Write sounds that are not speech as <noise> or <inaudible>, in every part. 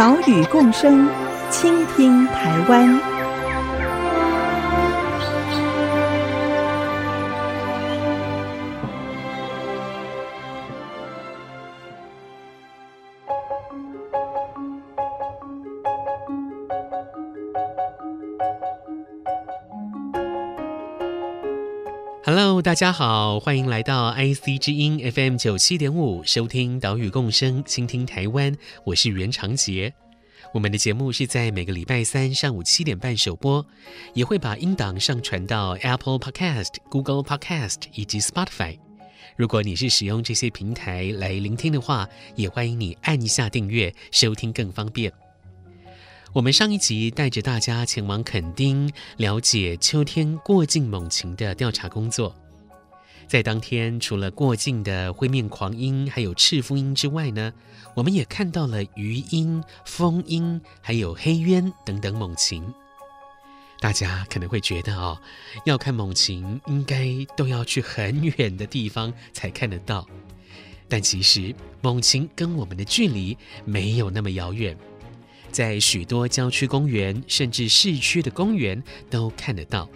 岛屿共生，倾听台湾。大家好，欢迎来到 IC 之音 FM 九七点五，收听岛屿共生，倾听台湾。我是袁长杰。我们的节目是在每个礼拜三上午七点半首播，也会把音档上传到 Apple Podcast、Google Podcast 以及 Spotify。如果你是使用这些平台来聆听的话，也欢迎你按一下订阅，收听更方便。我们上一集带着大家前往垦丁，了解秋天过境猛禽的调查工作。在当天，除了过境的灰面狂鹰还有赤腹鹰之外呢，我们也看到了鱼鹰、蜂鹰，还有黑鸢等等猛禽。大家可能会觉得哦，要看猛禽，应该都要去很远的地方才看得到。但其实，猛禽跟我们的距离没有那么遥远。在许多郊区公园，甚至市区的公园都看得到。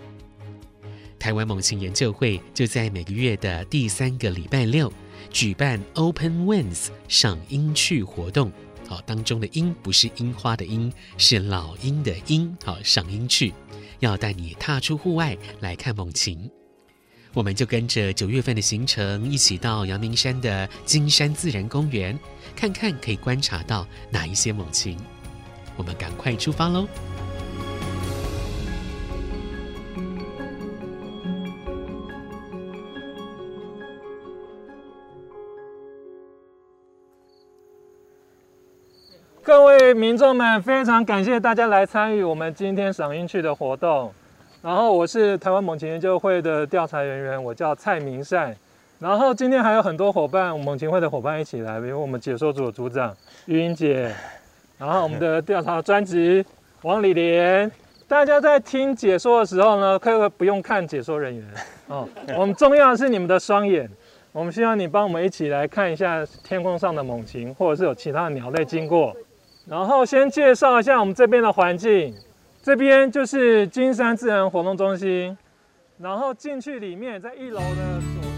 台湾猛禽研究会就在每个月的第三个礼拜六举办 Open Wings 赏鹰趣活动。好，当中的“鹰”不是樱花的“鹰”，是老鹰的“鹰”。好，赏鹰趣，要带你踏出户外来看猛禽。我们就跟着九月份的行程，一起到阳明山的金山自然公园，看看可以观察到哪一些猛禽。我们赶快出发喽！位民众们，非常感谢大家来参与我们今天赏樱趣的活动。然后我是台湾猛禽研究会的调查人员，我叫蔡明善。然后今天还有很多伙伴，猛禽会的伙伴一起来，比如我们解说组的组长玉英姐。然后我们的调查专辑王李莲，大家在听解说的时候呢，可以不用看解说人员哦。<laughs> 我们重要的是你们的双眼，我们希望你帮我们一起来看一下天空上的猛禽，或者是有其他的鸟类经过。然后先介绍一下我们这边的环境，这边就是金山自然活动中心，然后进去里面，在一楼的。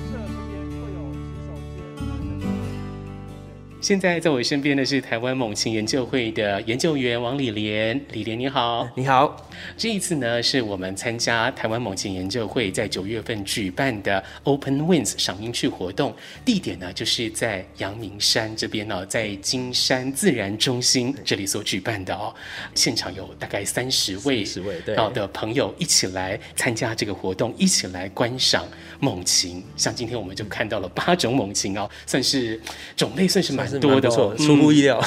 现在在我身边的是台湾猛禽研究会的研究员王李莲，李莲你好，你好。这一次呢，是我们参加台湾猛禽研究会在九月份举办的 Open Wings 赏鹰趣活动，地点呢就是在阳明山这边呢，在金山自然中心这里所举办的哦。现场有大概三十位十位好的朋友一起来参加这个活动，一起来观赏猛禽。像今天我们就看到了八种猛禽哦，算是种类算是蛮。多的错，出乎意料。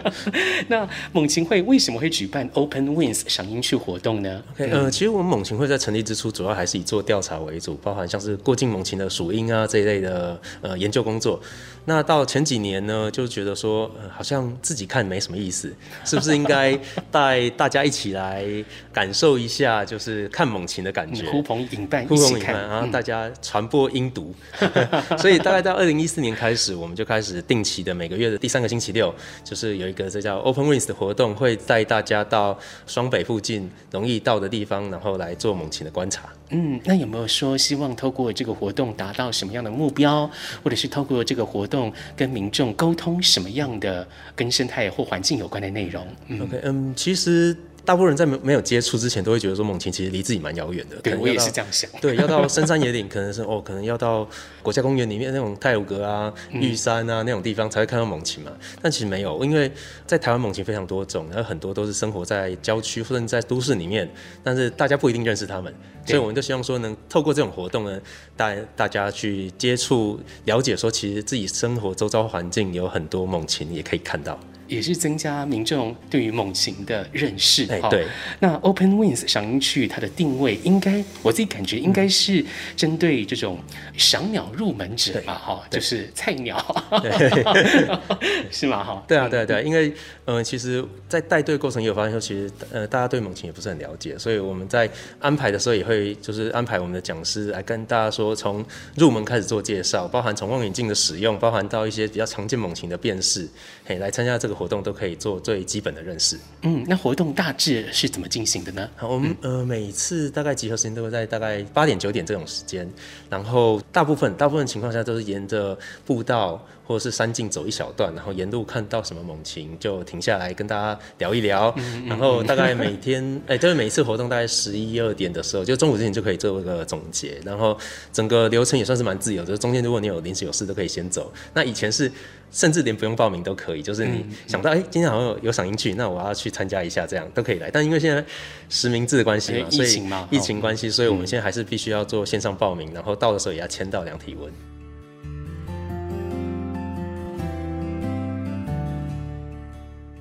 <laughs> 那猛禽会为什么会举办 Open Wings 赏樱趣活动呢？Okay, 呃，其实我们猛禽会在成立之初，主要还是以做调查为主，包含像是过境猛禽的鼠鹰啊这一类的呃研究工作。那到前几年呢，就觉得说，呃，好像自己看没什么意思，是不是应该带大家一起来感受一下，就是看猛禽的感觉？呼朋引伴，呼朋引伴，然后大家传播鹰毒。<laughs> 所以大概到二零一四年开始，我们就开始定期的每个月的第三个星期六，就是有一个这叫 Open Wings 的活动，会带大家到双北附近容易到的地方，然后来做猛禽的观察。嗯，那有没有说希望透过这个活动达到什么样的目标，或者是透过这个活动跟民众沟通什么样的跟生态或环境有关的内容？嗯，OK，嗯，其实。大部分人在没没有接触之前，都会觉得说猛禽其实离自己蛮遥远的。对，我也是这样想。<laughs> 对，要到深山野岭，可能是哦，可能要到国家公园里面那种太鲁阁啊、玉山啊那种地方才会看到猛禽嘛。但其实没有，因为在台湾猛禽非常多种，然后很多都是生活在郊区或者在都市里面，但是大家不一定认识它们，所以我们就希望说能透过这种活动呢，带大家去接触、了解，说其实自己生活周遭环境有很多猛禽也可以看到。也是增加民众对于猛禽的认识。哎，对。那 Open Wings 赏鹰区它的定位，应该我自己感觉应该是针对这种赏鸟入门者嘛，哈，就是菜鸟，<laughs> 是吗？哈，对啊，对啊，对啊，因为呃，其实，在带队过程也有发现说，其实呃，大家对猛禽也不是很了解，所以我们在安排的时候也会就是安排我们的讲师来跟大家说，从入门开始做介绍，包含从望远镜的使用，包含到一些比较常见猛禽的辨识，嘿，来参加这个活动都可以做最基本的认识。嗯，那活动大致是怎么进行的呢？好，我们呃每次大概集合时间都会在大概八点九点这种时间，然后大部分大部分情况下都是沿着步道或者是山径走一小段，然后沿路看到什么猛禽就停下来跟大家聊一聊，嗯、然后大概每天 <laughs> 哎、欸，就是每一次活动大概十一二点的时候，就中午之前就可以做一个总结，然后整个流程也算是蛮自由的，就是、中间如果你有临时有事都可以先走。那以前是。甚至连不用报名都可以，就是你想到哎、今天好像有有赏鹰去，那我要去参加一下，这样都可以来。但因为现在实名制的关系嘛，所以疫情嘛，疫情关系，所以我们现在还是必须要做线上报名，然后到的时候也要签到量体温。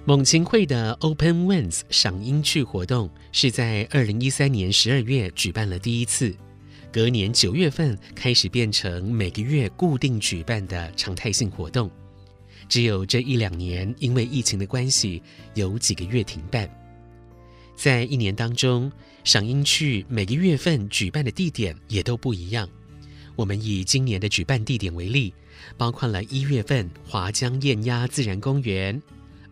猛禽会的 Open Wings 赏鹰趣活动是在二零一三年十二月举办了第一次。隔年九月份开始变成每个月固定举办的常态性活动，只有这一两年因为疫情的关系，有几个月停办。在一年当中，赏鹰趣每个月份举办的地点也都不一样。我们以今年的举办地点为例，包括了一月份华江燕鸭自然公园，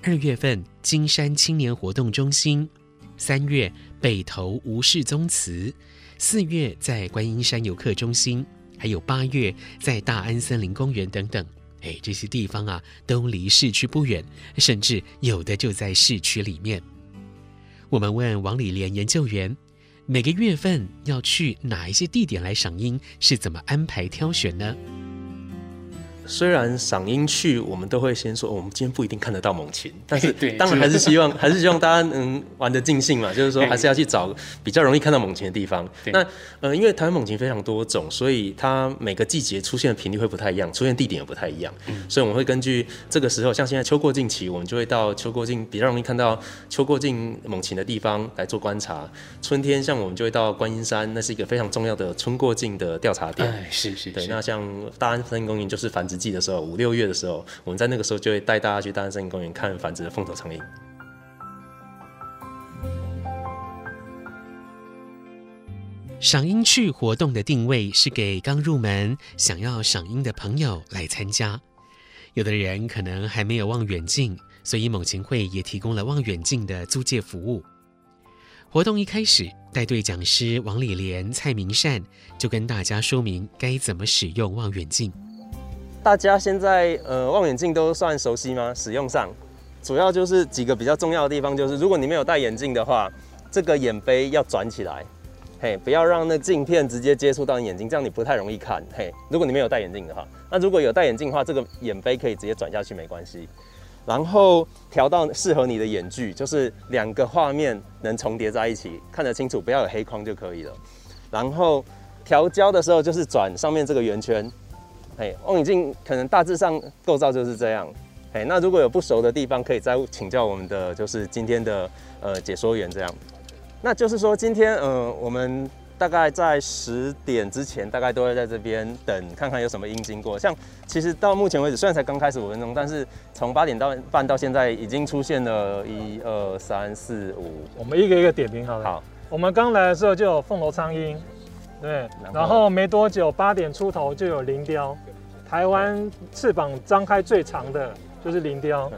二月份金山青年活动中心，三月北投吴氏宗祠。四月在观音山游客中心，还有八月在大安森林公园等等，哎，这些地方啊都离市区不远，甚至有的就在市区里面。我们问王礼莲研究员，每个月份要去哪一些地点来赏樱，是怎么安排挑选呢？虽然赏鹰去，我们都会先说，哦，我们今天不一定看得到猛禽，但是 <laughs> 当然还是希望，还是希望大家能玩得尽兴嘛。就是说，还是要去找比较容易看到猛禽的地方。那呃，因为台湾猛禽非常多种，所以它每个季节出现的频率会不太一样，出现地点也不太一样。所以我们会根据这个时候，像现在秋过境期，我们就会到秋过境比较容易看到秋过境猛禽的地方来做观察。春天像我们就会到观音山，那是一个非常重要的春过境的调查点。哎，是是。对，那像大安森林公园就是繁殖季的时候，五六月的时候，我们在那个时候就会带大家去大安森林公园看繁殖的凤头苍鹰。赏鹰趣活动的定位是给刚入门想要赏鹰的朋友来参加。有的人可能还没有望远镜，所以猛禽会也提供了望远镜的租借服务。活动一开始，带队讲师王礼莲、蔡明善就跟大家说明该怎么使用望远镜。大家现在呃望远镜都算熟悉吗？使用上主要就是几个比较重要的地方，就是如果你没有戴眼镜的话，这个眼杯要转起来，嘿，不要让那镜片直接接触到你眼睛，这样你不太容易看。嘿，如果你没有戴眼镜的话，那如果有戴眼镜的话，这个眼杯可以直接转下去没关系。然后调到适合你的眼距，就是两个画面能重叠在一起，看得清楚，不要有黑框就可以了。然后调焦的时候就是转上面这个圆圈。哎，望远镜可能大致上构造就是这样。哎，那如果有不熟的地方，可以再请教我们的就是今天的呃解说员这样。那就是说今天呃我们大概在十点之前，大概都会在这边等，看看有什么鹰经过。像其实到目前为止，虽然才刚开始五分钟，但是从八点到半到现在，已经出现了一二三四五。我们一个一个点评好了。好，我们刚来的时候就有凤头苍鹰。对，然后没多久，八点出头就有林雕，台湾翅膀张开最长的就是林雕，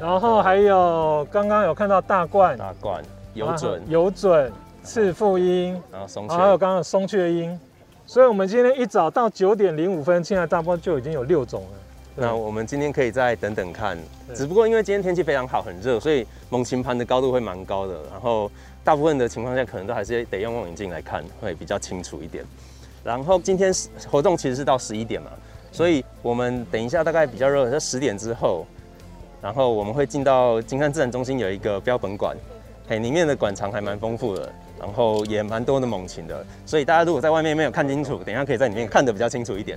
然后还有刚刚有看到大冠，大冠有准。有准赤腹鹰，然后松雀，还有刚刚松雀鹰，所以我们今天一早到九点零五分，现在大部分就已经有六种了。那我们今天可以再等等看，只不过因为今天天气非常好，很热，所以猛禽盘的高度会蛮高的，然后。大部分的情况下，可能都还是得用望远镜来看，会比较清楚一点。然后今天活动其实是到十一点嘛，所以我们等一下大概比较热，在十点之后，然后我们会进到金山自然中心有一个标本馆，嘿，里面的馆藏还蛮丰富的，然后也蛮多的猛禽的，所以大家如果在外面没有看清楚，等一下可以在里面看得比较清楚一点。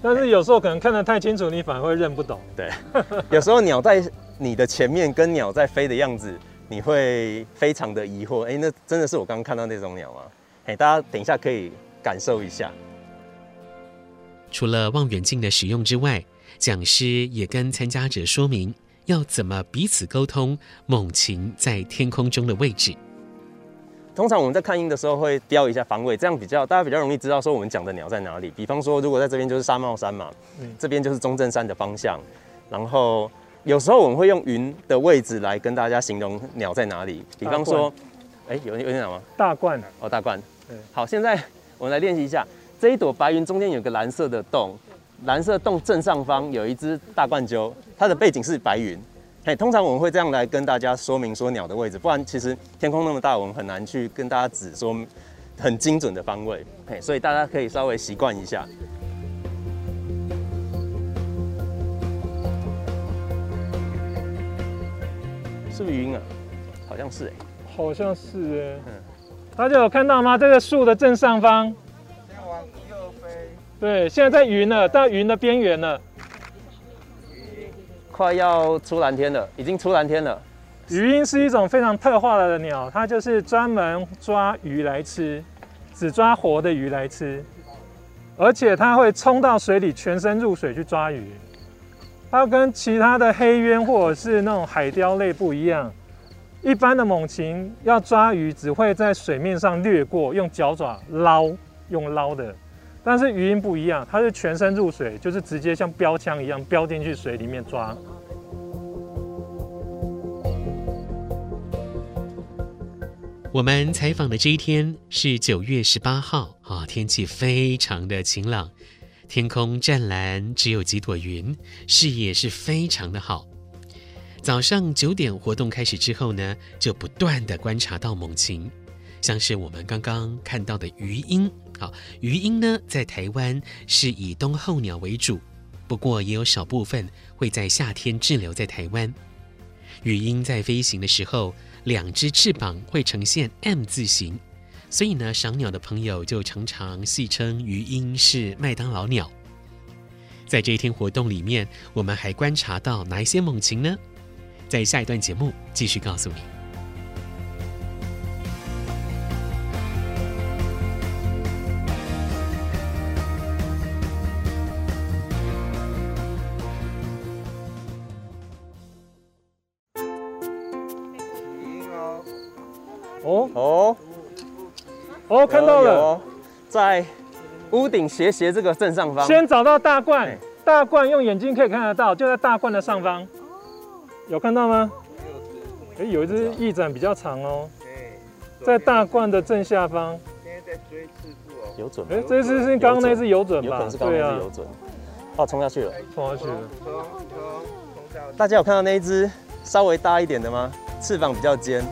但是有时候可能看得太清楚，你反而会认不懂。对，<laughs> 有时候鸟在。你的前面跟鸟在飞的样子，你会非常的疑惑，哎，那真的是我刚刚看到那种鸟吗？哎，大家等一下可以感受一下。除了望远镜的使用之外，讲师也跟参加者说明要怎么彼此沟通猛禽在天空中的位置。通常我们在看鹰的时候会标一下方位，这样比较大家比较容易知道说我们讲的鸟在哪里。比方说，如果在这边就是沙帽山嘛，嗯、这边就是中正山的方向。然后有时候我们会用云的位置来跟大家形容鸟在哪里。比方说，哎冠，有有鸟吗？大冠哦，大冠。好，现在我们来练习一下，这一朵白云中间有个蓝色的洞，蓝色洞正上方有一只大冠鸠，它的背景是白云。嘿，通常我们会这样来跟大家说明说鸟的位置，不然其实天空那么大，我们很难去跟大家指说很精准的方位。嘿，所以大家可以稍微习惯一下。是不是云啊？好像是哎、欸，好像是哎、欸。嗯，大家有看到吗？这个树的正上方。先往右飞。对，现在在云了，到云的边缘了。快要出蓝天了，已经出蓝天了。鱼鹰是一种非常特化的鸟，它就是专门抓鱼来吃，只抓活的鱼来吃，而且它会冲到水里，全身入水去抓鱼。它跟其他的黑鸢或者是那种海雕类不一样，一般的猛禽要抓鱼只会在水面上掠过，用脚爪捞，用捞的。但是鱼鹰不一样，它是全身入水，就是直接像标枪一样标进去水里面抓。我们采访的这一天是九月十八号啊，天气非常的晴朗，天空湛蓝，只有几朵云，视野是非常的好。早上九点活动开始之后呢，就不断的观察到猛禽，像是我们刚刚看到的鱼鹰。好，鱼鹰呢，在台湾是以冬候鸟为主，不过也有少部分会在夏天滞留在台湾。鱼鹰在飞行的时候，两只翅膀会呈现 M 字形，所以呢，赏鸟的朋友就常常戏称鱼鹰是麦当劳鸟。在这一天活动里面，我们还观察到哪一些猛禽呢？在下一段节目继续告诉你。顶斜斜这个正上方。先找到大冠，大冠用眼睛可以看得到，就在大冠的上方。有看到吗？哎，有一只翼展比较长哦，在大冠的正下方。现在在追赤腹哦，有准。哎，这只是刚刚那只有准吧？有可能是刚刚那只有准。哦，冲下去了，冲下去了。大家有看到那一只稍微大一点的吗？翅膀比较尖。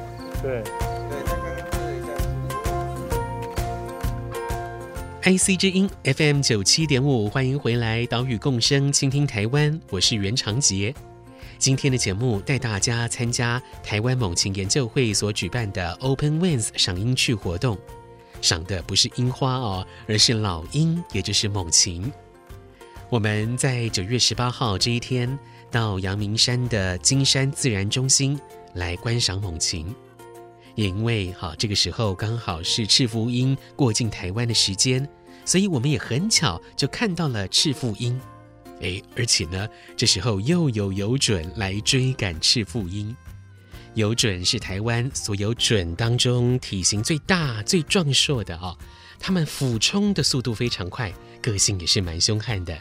对。IC 之音 FM 九七点五，欢迎回来，岛屿共生，倾听台湾，我是袁长杰。今天的节目带大家参加台湾猛禽研究会所举办的 Open Wings 赏鹰趣活动，赏的不是樱花哦，而是老鹰，也就是猛禽。我们在九月十八号这一天到阳明山的金山自然中心来观赏猛禽。也因为哈，这个时候刚好是赤腹鹰过境台湾的时间。所以我们也很巧就看到了赤腹鹰，哎，而且呢，这时候又有游隼来追赶赤腹鹰。游隼是台湾所有隼当中体型最大、最壮硕的哦，它们俯冲的速度非常快，个性也是蛮凶悍的。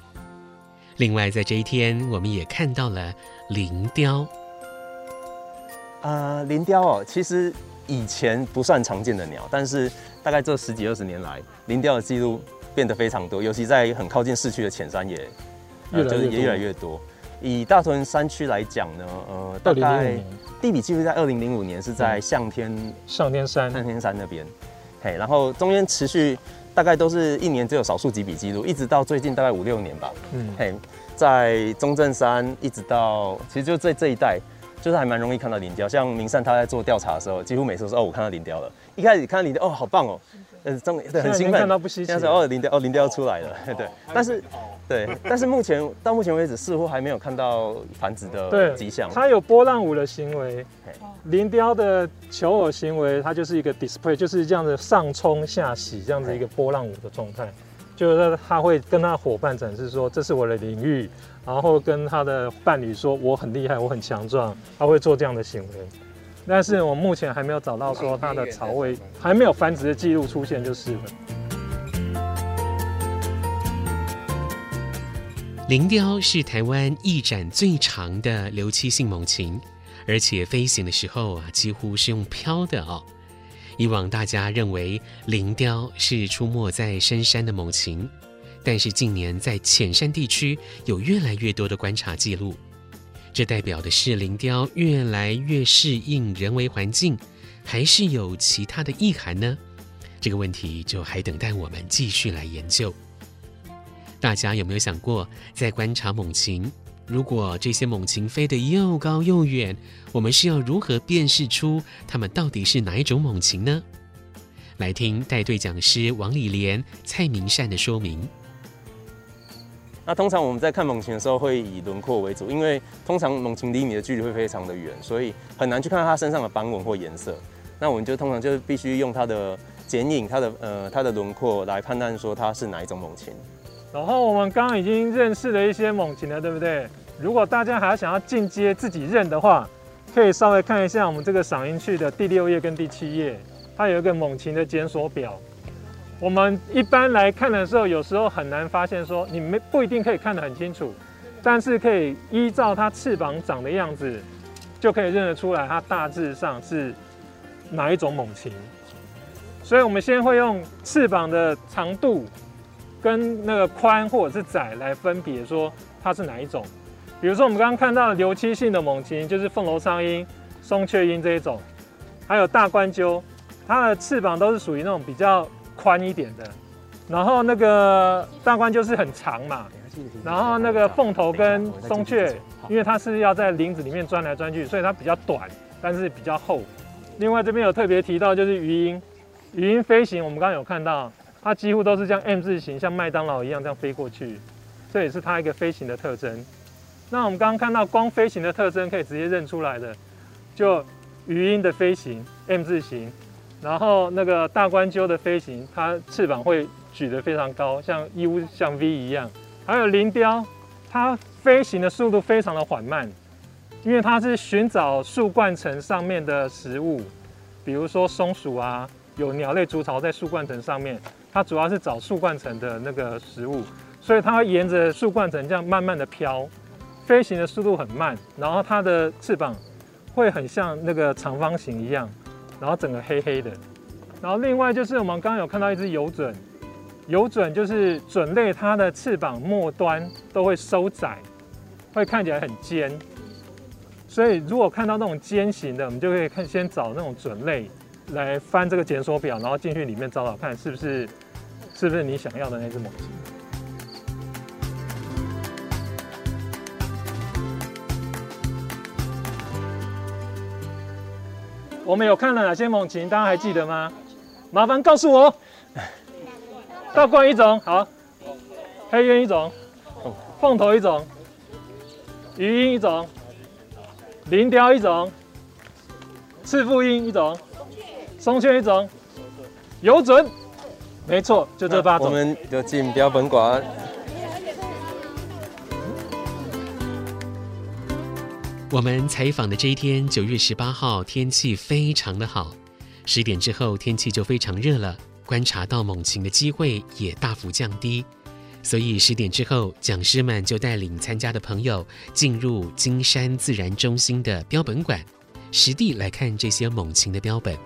另外，在这一天，我们也看到了林雕。呃，林雕哦，其实以前不算常见的鸟，但是大概这十几二十年来，林雕的记录。变得非常多，尤其在很靠近市区的浅山也，呃，就是也越来越多。以大屯山区来讲呢，呃，大概地理记录在二零零五年是在向天上天山向天山那边，嘿，然后中间持续大概都是一年只有少数几笔记录，一直到最近大概五六年吧，嗯，嘿，在中正山一直到其实就这这一带，就是还蛮容易看到林雕。像明善他在做调查的时候，几乎每次都说哦，我看到林雕了。一开始看到林雕，哦，好棒哦。呃，中对很兴奋，看到不稀奇。现在说哦，林雕哦，林雕出来了，对。但是对，但是目前到目前为止，似乎还没有看到繁殖的迹象。它有波浪舞的行为，林雕的求偶行为，它就是一个 display，就是这样子上冲下洗这样子一个波浪舞的状态，就是他会跟他伙伴展示说，这是我的领域，然后跟他的伴侣说我很厉害，我很强壮，他会做这样的行为。但是我目前还没有找到说它的巢位还没有繁殖的记录出现，就是了。林雕是台湾翼展最长的流栖性猛禽，而且飞行的时候啊，几乎是用飘的哦。以往大家认为林雕是出没在深山的猛禽，但是近年在浅山地区有越来越多的观察记录。这代表的是林雕越来越适应人为环境，还是有其他的意涵呢？这个问题就还等待我们继续来研究。大家有没有想过，在观察猛禽，如果这些猛禽飞得又高又远，我们是要如何辨识出它们到底是哪一种猛禽呢？来听带队讲师王礼莲、蔡明善的说明。那通常我们在看猛禽的时候，会以轮廓为主，因为通常猛禽离你的距离会非常的远，所以很难去看到它身上的斑纹或颜色。那我们就通常就必须用它的剪影、它的呃它的轮廓来判断说它是哪一种猛禽。然后我们刚刚已经认识了一些猛禽了，对不对？如果大家还想要进阶自己认的话，可以稍微看一下我们这个赏鹰趣的第六页跟第七页，它有一个猛禽的检索表。我们一般来看的时候，有时候很难发现，说你没不一定可以看得很清楚，但是可以依照它翅膀长的样子，就可以认得出来它大致上是哪一种猛禽。所以我们先会用翅膀的长度跟那个宽或者是窄来分别说它是哪一种。比如说我们刚刚看到的流栖性的猛禽，就是凤楼苍鹰、松雀鹰这一种，还有大冠鸠，它的翅膀都是属于那种比较。宽一点的，然后那个大冠就是很长嘛，然后那个凤头跟松雀，因为它是要在林子里面钻来钻去，所以它比较短，但是比较厚。另外这边有特别提到，就是鱼鹰，鱼鹰飞行，我们刚刚有看到，它几乎都是这样 M 字形，像麦当劳一样这样飞过去，这也是它一个飞行的特征。那我们刚刚看到光飞行的特征可以直接认出来的，就鱼鹰的飞行 M 字形。然后那个大冠鸠的飞行，它翅膀会举得非常高，像 U 像 V 一样。还有林雕，它飞行的速度非常的缓慢，因为它是寻找树冠层上面的食物，比如说松鼠啊，有鸟类筑巢在树冠层上面，它主要是找树冠层的那个食物，所以它会沿着树冠层这样慢慢的飘，飞行的速度很慢，然后它的翅膀会很像那个长方形一样。然后整个黑黑的，然后另外就是我们刚刚有看到一只游隼，游隼就是隼类，它的翅膀末端都会收窄，会看起来很尖，所以如果看到那种尖形的，我们就可以看先找那种隼类来翻这个检索表，然后进去里面找找看是不是是不是你想要的那只猛禽。我们有看了哪些猛禽？大家还记得吗？麻烦告诉我。大冠一种，好；黑鸢一种，凤头一种，鱼鹰一种，林雕一种，赤腹鹰一种，松雀一种，有准，没错，就这八种。我们就进标本馆。我们采访的这一天，九月十八号，天气非常的好。十点之后，天气就非常热了，观察到猛禽的机会也大幅降低。所以十点之后，讲师们就带领参加的朋友进入金山自然中心的标本馆，实地来看这些猛禽的标本。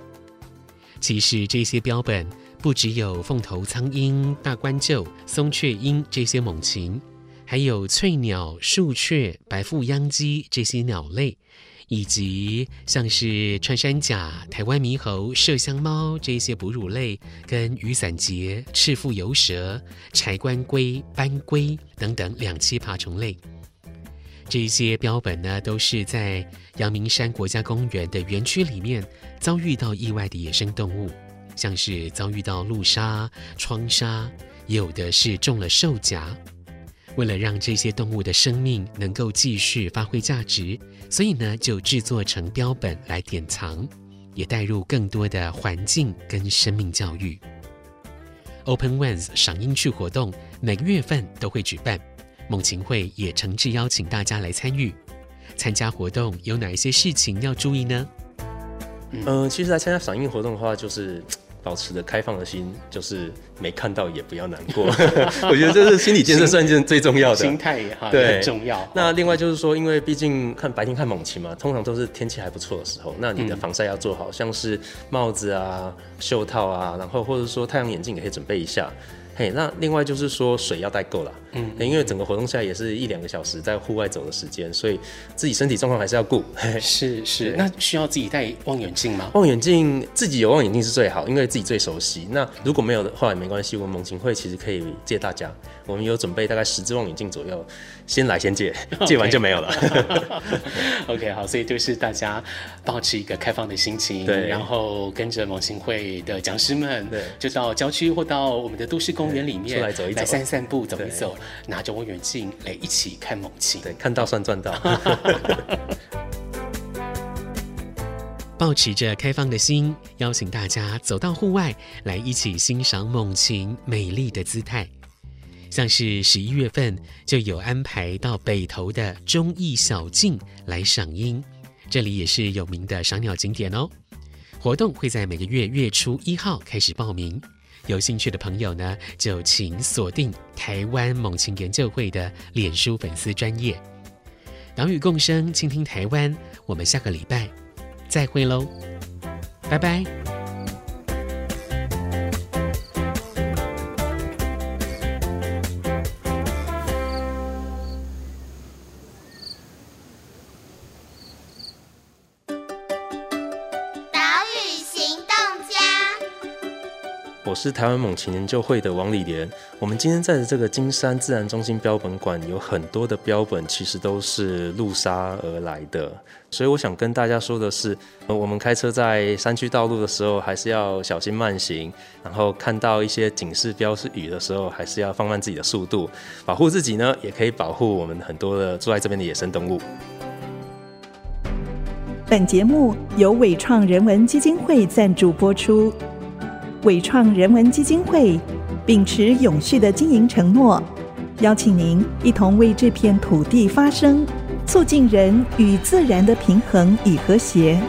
其实这些标本不只有凤头苍鹰、大冠鹫、松雀鹰这些猛禽。还有翠鸟、树雀、白腹秧鸡这些鸟类，以及像是穿山甲、台湾猕猴、麝香猫这些哺乳类，跟雨伞节、赤腹游蛇、柴棺龟、斑龟等等两栖爬虫类。这些标本呢，都是在阳明山国家公园的园区里面遭遇到意外的野生动物，像是遭遇到路杀、窗杀，有的是中了兽夹。为了让这些动物的生命能够继续发挥价值，所以呢，就制作成标本来典藏，也带入更多的环境跟生命教育。Open Ones 赏樱趣活动每个月份都会举办，猛禽会也诚挚邀请大家来参与。参加活动有哪一些事情要注意呢？嗯、其实来参加赏樱活动的话，就是。保持着开放的心，就是没看到也不要难过。<laughs> 我觉得这是心理建设算件最重要的心态也好，对，很重要。那另外就是说，因为毕竟看白天看猛禽嘛，通常都是天气还不错的时候，那你的防晒要做好，像是帽子啊、袖套啊，然后或者说太阳眼镜也可以准备一下。嘿，那另外就是说水要带够了，嗯，因为整个活动下来也是一两个小时在户外走的时间，所以自己身体状况还是要顾。是是，那需要自己带望远镜吗？望远镜自己有望远镜是最好，因为自己最熟悉。那如果没有的话也没关系，我们猛禽会其实可以借大家，我们有准备大概十支望远镜左右，先来先借，<laughs> 借完就没有了。OK，好，所以就是大家保持一个开放的心情，对，然后跟着猛禽会的讲师们，对，就到郊区或到我们的都市公园里面出来走一走，来散散步，走一走，拿着望远镜来一起看猛禽。对，看到算赚到。<laughs> 抱持着开放的心，邀请大家走到户外来一起欣赏猛禽美丽的姿态。像是十一月份就有安排到北投的忠义小径来赏樱，这里也是有名的赏鸟景点哦。活动会在每个月月初一号开始报名。有兴趣的朋友呢，就请锁定台湾猛禽研究会的脸书粉丝专页。岛屿共生，倾听台湾。我们下个礼拜再会喽，拜拜。是台湾猛禽研究会的王礼廉。我们今天在的这个金山自然中心标本馆，有很多的标本其实都是路杀而来的。所以我想跟大家说的是，我们开车在山区道路的时候，还是要小心慢行。然后看到一些警示标示语的时候，还是要放慢自己的速度，保护自己呢，也可以保护我们很多的住在这边的野生动物。本节目由伟创人文基金会赞助播出。伟创人文基金会秉持永续的经营承诺，邀请您一同为这片土地发声，促进人与自然的平衡与和谐。